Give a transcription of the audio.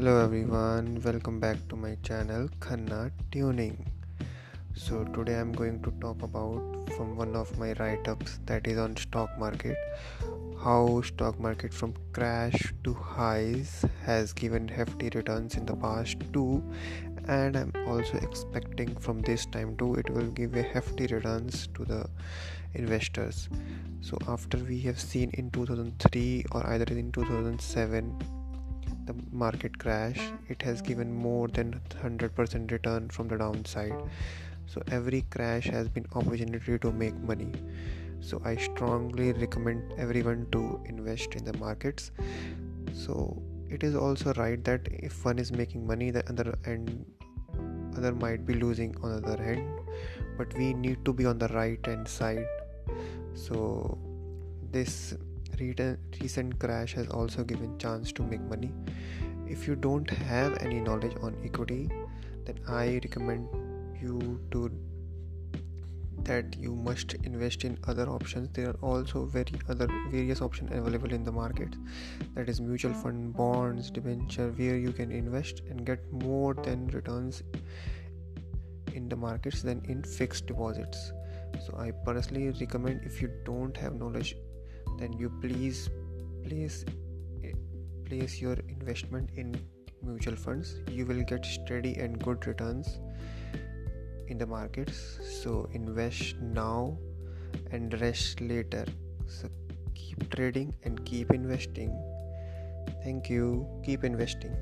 Hello everyone, welcome back to my channel Khanna Tuning. So today I'm going to talk about from one of my write-ups that is on stock market how stock market from crash to highs has given hefty returns in the past too and I'm also expecting from this time too it will give a hefty returns to the investors. So after we have seen in 2003 or either in 2007 the market crash it has given more than 100% return from the downside. So every crash has been opportunity to make money. So i strongly recommend everyone to invest in the markets. So it is also right that if one is making money the other and other might be losing on the other hand but we need to be on the right hand side. So this recent crash has also given chance to make money. If you don't have any knowledge on equity then i recommend you to that you must invest in other options. There are also very other various options available in the market. That is mutual fund bonds debenture where you can invest and get more than returns in the markets than in fixed deposits. So i personally recommend if you don't have knowledge then you please place eh, place your investment in mutual funds. You will get steady and good returns in the markets. So invest now and rest later. So keep trading and keep investing. Thank you. Keep investing